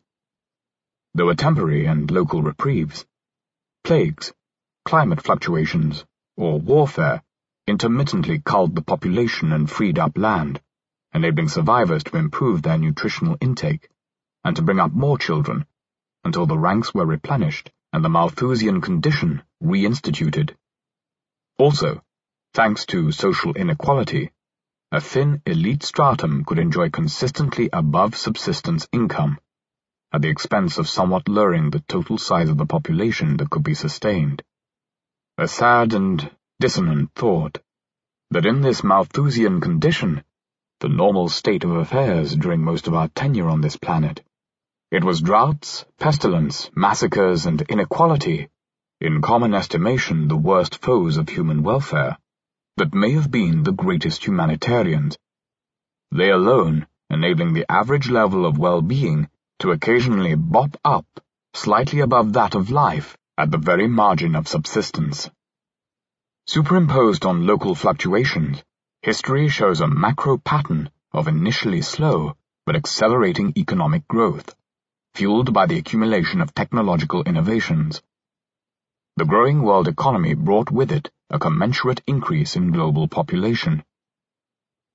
There were temporary and local reprieves. Plagues, climate fluctuations, or warfare intermittently culled the population and freed up land, enabling survivors to improve their nutritional intake and to bring up more children until the ranks were replenished and the Malthusian condition reinstituted. Also, thanks to social inequality, a thin elite stratum could enjoy consistently above subsistence income, at the expense of somewhat lowering the total size of the population that could be sustained. A sad and dissonant thought, that in this Malthusian condition, the normal state of affairs during most of our tenure on this planet, it was droughts, pestilence, massacres, and inequality, in common estimation the worst foes of human welfare, that may have been the greatest humanitarians. They alone enabling the average level of well-being to occasionally bop up slightly above that of life at the very margin of subsistence. Superimposed on local fluctuations, history shows a macro pattern of initially slow but accelerating economic growth, fueled by the accumulation of technological innovations. The growing world economy brought with it a commensurate increase in global population.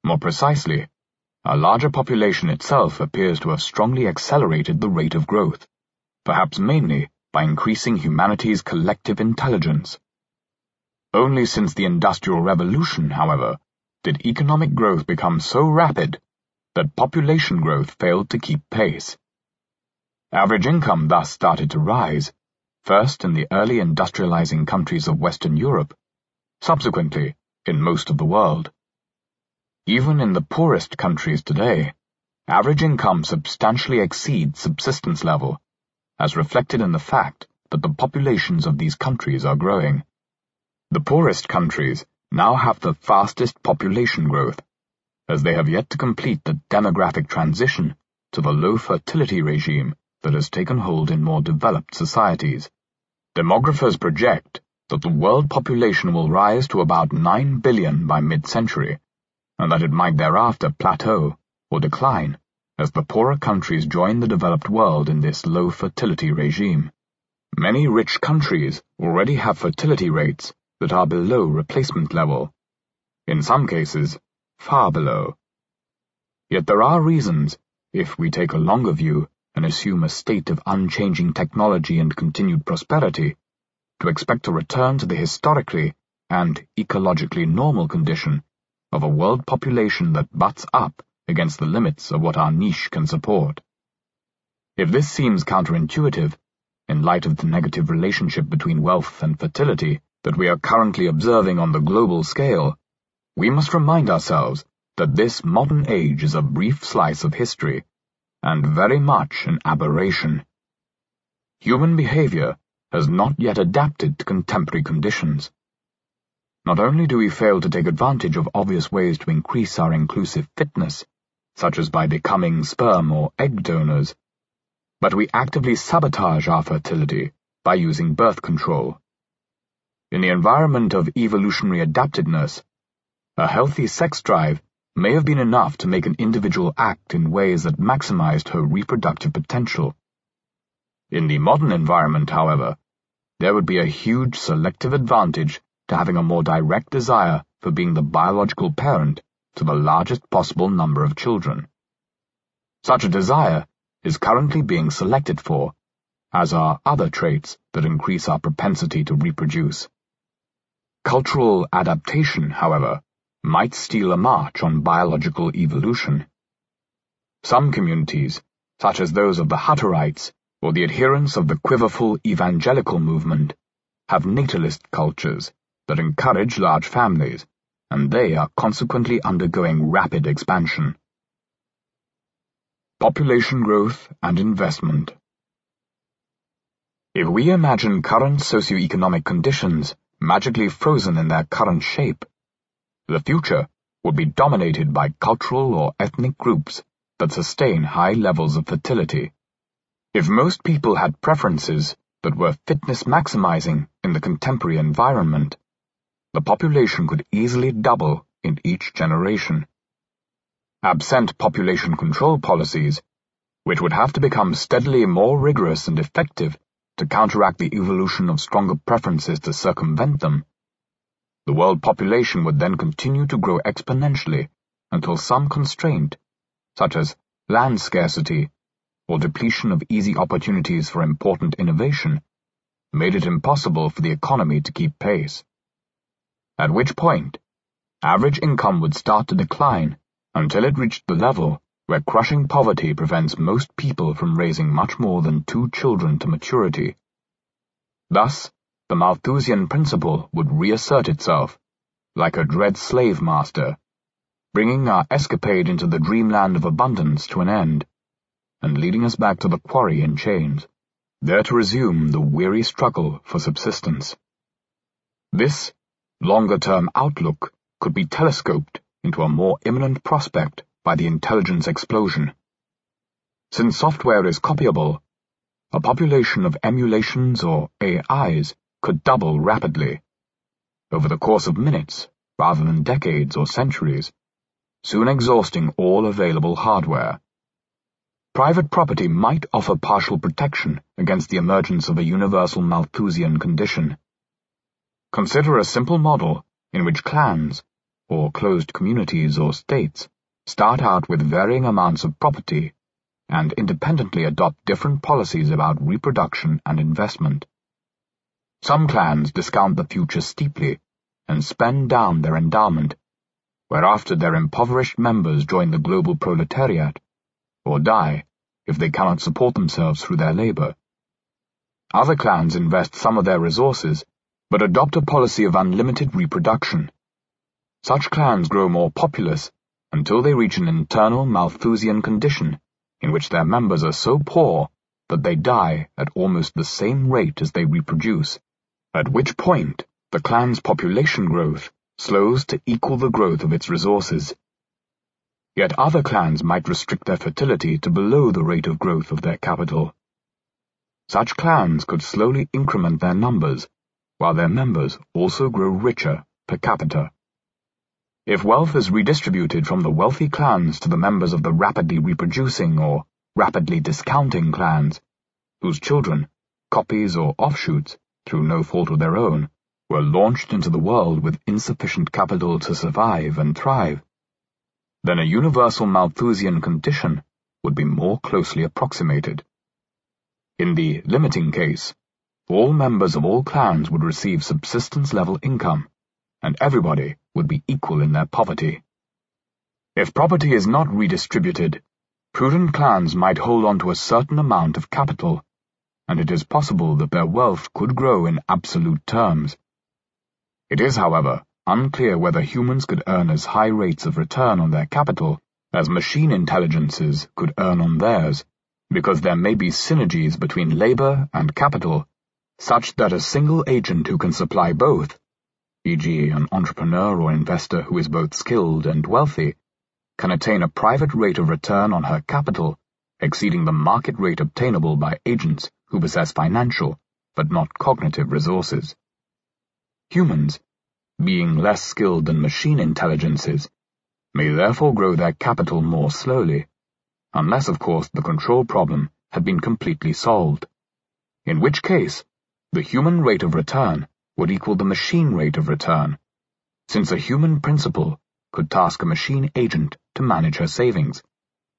More precisely, a larger population itself appears to have strongly accelerated the rate of growth, perhaps mainly by increasing humanity's collective intelligence. Only since the Industrial Revolution, however, did economic growth become so rapid that population growth failed to keep pace. Average income thus started to rise, first in the early industrializing countries of Western Europe, subsequently in most of the world. Even in the poorest countries today, average income substantially exceeds subsistence level, as reflected in the fact that the populations of these countries are growing. The poorest countries now have the fastest population growth, as they have yet to complete the demographic transition to the low fertility regime that has taken hold in more developed societies. Demographers project that the world population will rise to about 9 billion by mid-century, and that it might thereafter plateau or decline as the poorer countries join the developed world in this low fertility regime. Many rich countries already have fertility rates that are below replacement level, in some cases, far below. Yet there are reasons, if we take a longer view and assume a state of unchanging technology and continued prosperity, to expect a return to the historically and ecologically normal condition of a world population that butts up against the limits of what our niche can support. If this seems counterintuitive, in light of the negative relationship between wealth and fertility that we are currently observing on the global scale, we must remind ourselves that this modern age is a brief slice of history, and very much an aberration. human behavior has not yet adapted to contemporary conditions. Not only do we fail to take advantage of obvious ways to increase our inclusive fitness, such as by becoming sperm or egg donors, but we actively sabotage our fertility by using birth control. In the environment of evolutionary adaptedness, a healthy sex drive may have been enough to make an individual act in ways that maximized her reproductive potential. In the modern environment, however, there would be a huge selective advantage to having a more direct desire for being the biological parent to the largest possible number of children. Such a desire is currently being selected for, as are other traits that increase our propensity to reproduce. Cultural adaptation, however, might steal a march on biological evolution. Some communities, such as those of the Hutterites or the adherents of the quiverful evangelical movement, have natalist cultures that encourage large families, and they are consequently undergoing rapid expansion. Population growth and investment. If we imagine current socio-economic conditions magically frozen in their current shape, the future would be dominated by cultural or ethnic groups that sustain high levels of fertility. If most people had preferences that were fitness maximizing in the contemporary environment, the population could easily double in each generation. Absent population control policies, which would have to become steadily more rigorous and effective to counteract the evolution of stronger preferences to circumvent them, the world population would then continue to grow exponentially until some constraint, such as land scarcity or depletion of easy opportunities for important innovation, made it impossible for the economy to keep pace. At which point, average income would start to decline until it reached the level where crushing poverty prevents most people from raising much more than two children to maturity. Thus, the Malthusian principle would reassert itself, like a dread slave master, bringing our escapade into the dreamland of abundance to an end, and leading us back to the quarry in chains, there to resume the weary struggle for subsistence. This longer-term outlook could be telescoped into a more imminent prospect by the intelligence explosion. Since software is copyable, a population of emulations or AIs could double rapidly, over the course of minutes rather than decades or centuries, soon exhausting all available hardware. Private property might offer partial protection against the emergence of a universal Malthusian condition. Consider a simple model in which clans, or closed communities or states, start out with varying amounts of property and independently adopt different policies about reproduction and investment. Some clans discount the future steeply and spend down their endowment, whereafter their impoverished members join the global proletariat, or die if they cannot support themselves through their labor. Other clans invest some of their resources, but adopt a policy of unlimited reproduction. Such clans grow more populous until they reach an internal Malthusian condition in which their members are so poor that they die at almost the same rate as they reproduce at which point the clan's population growth slows to equal the growth of its resources. Yet other clans might restrict their fertility to below the rate of growth of their capital. Such clans could slowly increment their numbers, while their members also grow richer per capita. If wealth is redistributed from the wealthy clans to the members of the rapidly reproducing or rapidly discounting clans, whose children, copies or offshoots, through no fault of their own, were launched into the world with insufficient capital to survive and thrive, then a universal Malthusian condition would be more closely approximated. In the limiting case, all members of all clans would receive subsistence-level income, and everybody would be equal in their poverty. If property is not redistributed, prudent clans might hold on to a certain amount of capital and it is possible that their wealth could grow in absolute terms. It is, however, unclear whether humans could earn as high rates of return on their capital as machine intelligences could earn on theirs, because there may be synergies between labor and capital, such that a single agent who can supply both, e.g. an entrepreneur or investor who is both skilled and wealthy, can attain a private rate of return on her capital exceeding the market rate obtainable by agents who possess financial, but not cognitive resources. Humans, being less skilled than machine intelligences, may therefore grow their capital more slowly, unless of course the control problem had been completely solved, in which case the human rate of return would equal the machine rate of return, since a human principal could task a machine agent to manage her savings,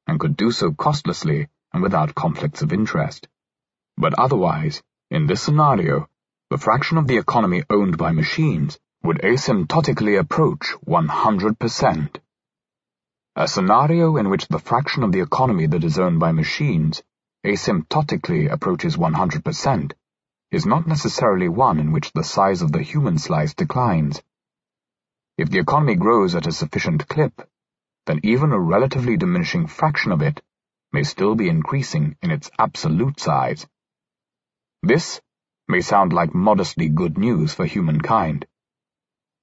and could do so costlessly and without conflicts of interest. But otherwise, in this scenario, the fraction of the economy owned by machines would asymptotically approach 100%. A scenario in which the fraction of the economy that is owned by machines asymptotically approaches 100% is not necessarily one in which the size of the human slice declines. If the economy grows at a sufficient clip, then even a relatively diminishing fraction of it may still be increasing in its absolute size. This may sound like modestly good news for humankind.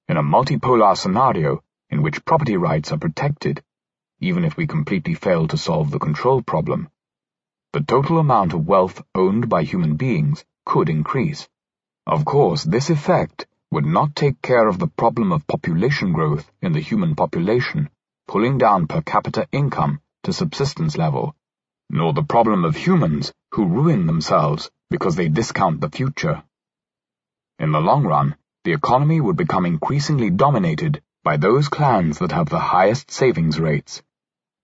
In a multipolar scenario in which property rights are protected, even if we completely fail to solve the control problem. The total amount of wealth owned by human beings could increase. Of course, this effect would not take care of the problem of population growth in the human population, pulling down per capita income to subsistence level, nor the problem of humans who ruin themselves because they discount the future. In the long run, the economy would become increasingly dominated by those clans that have the highest savings rates,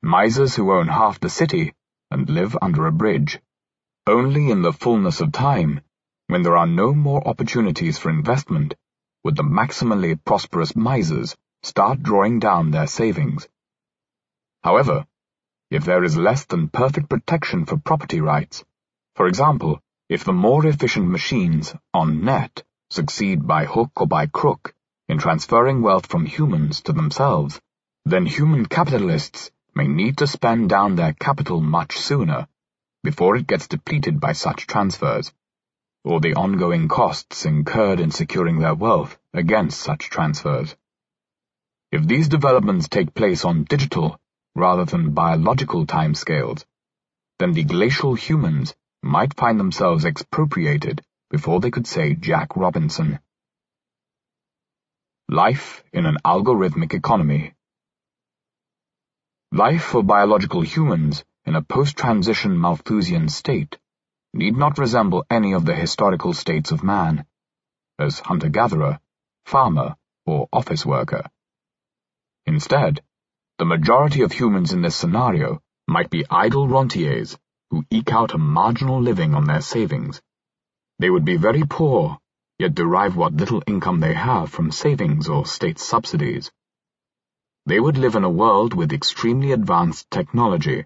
misers who own half the city and live under a bridge. Only in the fullness of time, when there are no more opportunities for investment, would the maximally prosperous misers start drawing down their savings. However, if there is less than perfect protection for property rights, for example, if the more efficient machines, on net, succeed by hook or by crook in transferring wealth from humans to themselves, then human capitalists may need to spend down their capital much sooner, before it gets depleted by such transfers, or the ongoing costs incurred in securing their wealth against such transfers. If these developments take place on digital rather than biological timescales, then the glacial humans might find themselves expropriated before they could say Jack Robinson. Life in an Algorithmic Economy Life for biological humans in a post-transition Malthusian state need not resemble any of the historical states of man, as hunter-gatherer, farmer, or office worker. Instead, the majority of humans in this scenario might be idle rentiers who eke out a marginal living on their savings. They would be very poor, yet derive what little income they have from savings or state subsidies. They would live in a world with extremely advanced technology,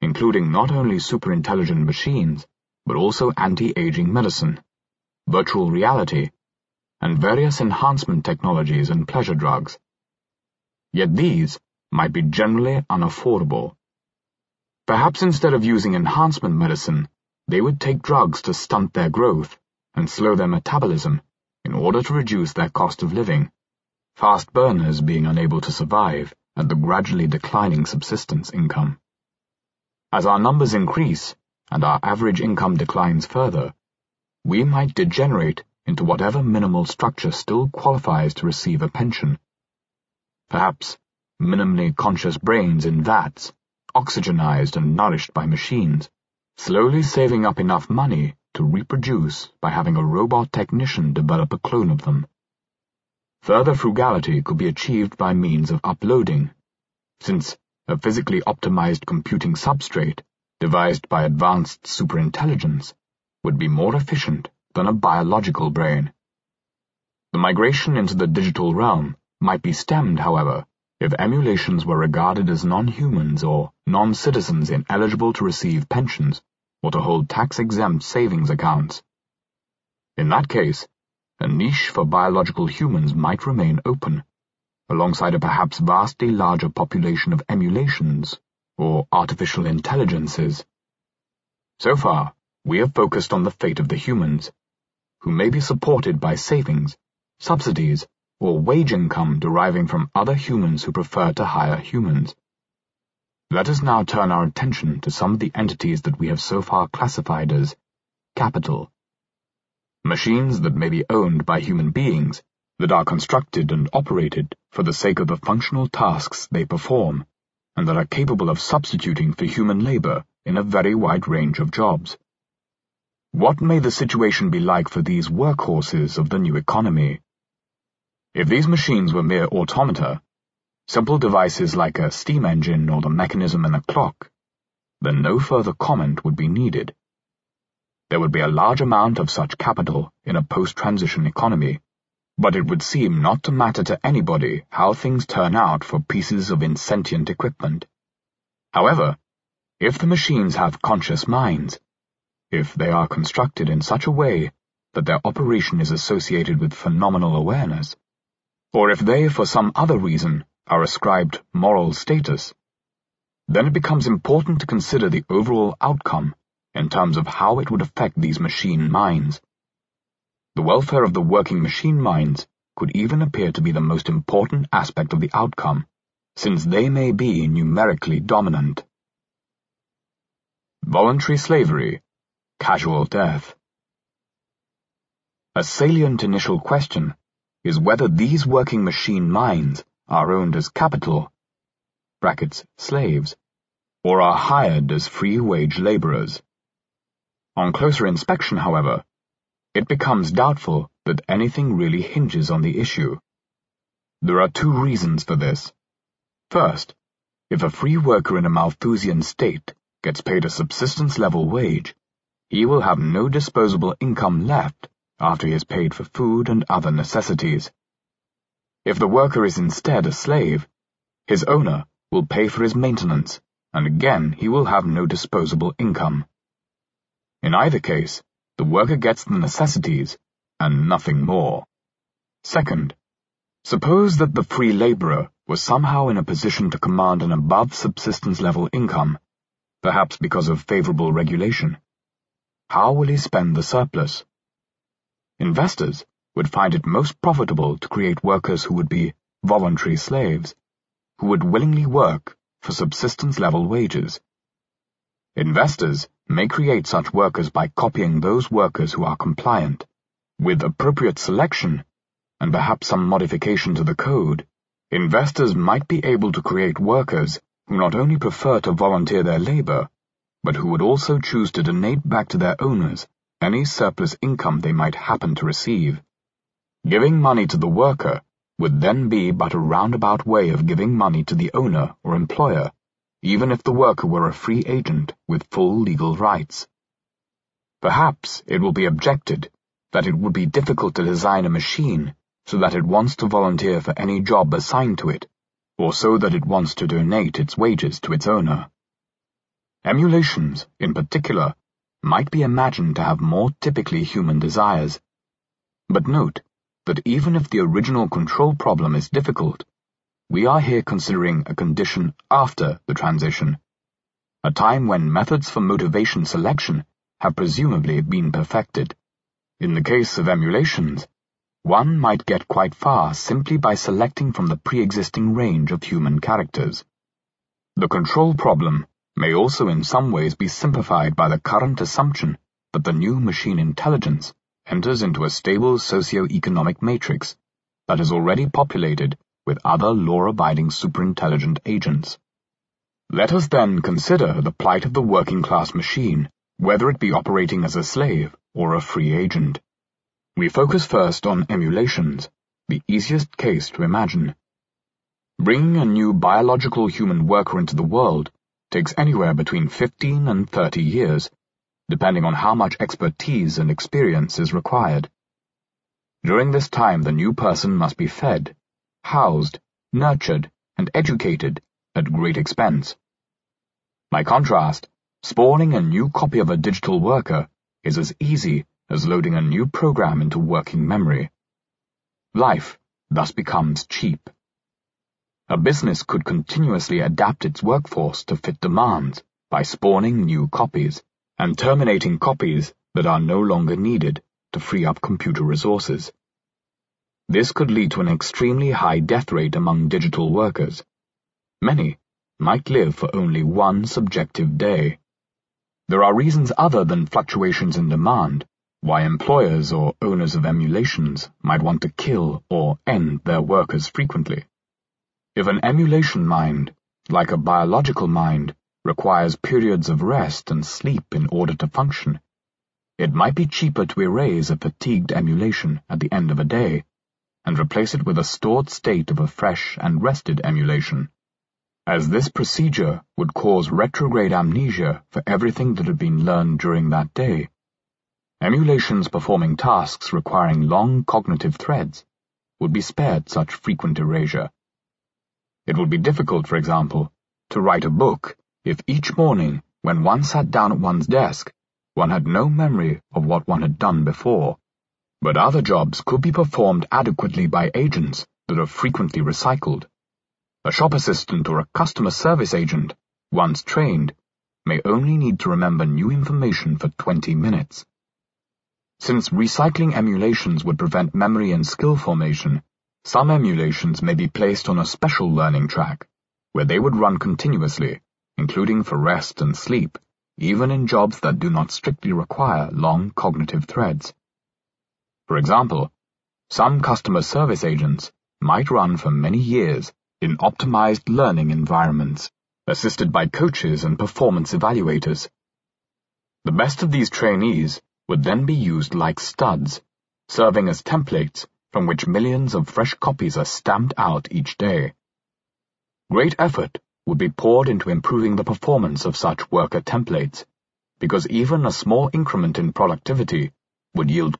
including not only superintelligent machines, but also anti-aging medicine, virtual reality, and various enhancement technologies and pleasure drugs. Yet these might be generally unaffordable. Perhaps instead of using enhancement medicine, they would take drugs to stunt their growth and slow their metabolism in order to reduce their cost of living, fast burners being unable to survive at the gradually declining subsistence income. As our numbers increase and our average income declines further, we might degenerate into whatever minimal structure still qualifies to receive a pension. Perhaps minimally conscious brains in vats, oxygenized and nourished by machines, slowly saving up enough money to reproduce by having a robot technician develop a clone of them. Further frugality could be achieved by means of uploading, since a physically optimized computing substrate devised by advanced superintelligence would be more efficient than a biological brain. The migration into the digital realm might be stemmed, however, if emulations were regarded as non-humans or non-citizens ineligible to receive pensions or to hold tax-exempt savings accounts. In that case, a niche for biological humans might remain open, alongside a perhaps vastly larger population of emulations or artificial intelligences. So far, we have focused on the fate of the humans, who may be supported by savings, subsidies, or wage income deriving from other humans who prefer to hire humans. Let us now turn our attention to some of the entities that we have so far classified as capital. Machines that may be owned by human beings, that are constructed and operated for the sake of the functional tasks they perform, and that are capable of substituting for human labor in a very wide range of jobs. What may the situation be like for these workhorses of the new economy? If these machines were mere automata, simple devices like a steam engine or the mechanism in a clock, then no further comment would be needed. There would be a large amount of such capital in a post-transition economy, but it would seem not to matter to anybody how things turn out for pieces of insentient equipment. However, if the machines have conscious minds, if they are constructed in such a way that their operation is associated with phenomenal awareness, or if they, for some other reason, are ascribed moral status, then it becomes important to consider the overall outcome in terms of how it would affect these machine minds. The welfare of the working machine minds could even appear to be the most important aspect of the outcome, since they may be numerically dominant. Voluntary slavery casual death. A salient initial question is whether these working machine minds are owned as capital, brackets, slaves, or are hired as free-wage laborers. On closer inspection, however, it becomes doubtful that anything really hinges on the issue. There are two reasons for this. First, if a free worker in a Malthusian state gets paid a subsistence-level wage, he will have no disposable income left after he has paid for food and other necessities. If the worker is instead a slave, his owner will pay for his maintenance, and again he will have no disposable income. In either case, the worker gets the necessities and nothing more. Second, suppose that the free laborer was somehow in a position to command an above subsistence level income, perhaps because of favorable regulation. How will he spend the surplus? Investors would find it most profitable to create workers who would be voluntary slaves, who would willingly work for subsistence-level wages. Investors may create such workers by copying those workers who are compliant. With appropriate selection, and perhaps some modification to the code, investors might be able to create workers who not only prefer to volunteer their labor, but who would also choose to donate back to their owners any surplus income they might happen to receive. Giving money to the worker would then be but a roundabout way of giving money to the owner or employer, even if the worker were a free agent with full legal rights. Perhaps it will be objected that it would be difficult to design a machine so that it wants to volunteer for any job assigned to it, or so that it wants to donate its wages to its owner. Emulations, in particular, might be imagined to have more typically human desires. But note that even if the original control problem is difficult, we are here considering a condition after the transition, a time when methods for motivation selection have presumably been perfected. In the case of emulations, one might get quite far simply by selecting from the pre-existing range of human characters. The control problem may also in some ways be simplified by the current assumption that the new machine intelligence enters into a stable socio-economic matrix that is already populated with other law-abiding superintelligent agents. Let us then consider the plight of the working-class machine, whether it be operating as a slave or a free agent. We focus first on emulations, the easiest case to imagine. Bringing a new biological human worker into the world takes anywhere between 15 and 30 years, depending on how much expertise and experience is required. During this time, the new person must be fed, housed, nurtured, and educated at great expense. By contrast, spawning a new copy of a digital worker is as easy as loading a new program into working memory. Life thus becomes cheap. A business could continuously adapt its workforce to fit demands by spawning new copies. and terminating copies that are no longer needed to free up computer resources. This could lead to an extremely high death rate among digital workers. Many might live for only one subjective day. There are reasons other than fluctuations in demand why employers or owners of emulations might want to kill or end their workers frequently. If an emulation mind, like a biological mind, requires periods of rest and sleep in order to function, it might be cheaper to erase a fatigued emulation at the end of a day and replace it with a stored state of a fresh and rested emulation, as this procedure would cause retrograde amnesia for everything that had been learned during that day. Emulations performing tasks requiring long cognitive threads would be spared such frequent erasure. It would be difficult, for example, to write a book if each morning, when one sat down at one's desk, one had no memory of what one had done before. But other jobs could be performed adequately by agents that are frequently recycled. A shop assistant or a customer service agent, once trained, may only need to remember new information for 20 minutes. Since recycling emulations would prevent memory and skill formation, some emulations may be placed on a special learning track, where they would run continuously, including for rest and sleep, even in jobs that do not strictly require long cognitive threads. For example, some customer service agents might run for many years in optimized learning environments, assisted by coaches and performance evaluators. The best of these trainees would then be used like studs, serving as templates from which millions of fresh copies are stamped out each day. Great effort would be poured into improving the performance of such worker templates, because even a small increment in productivity would yield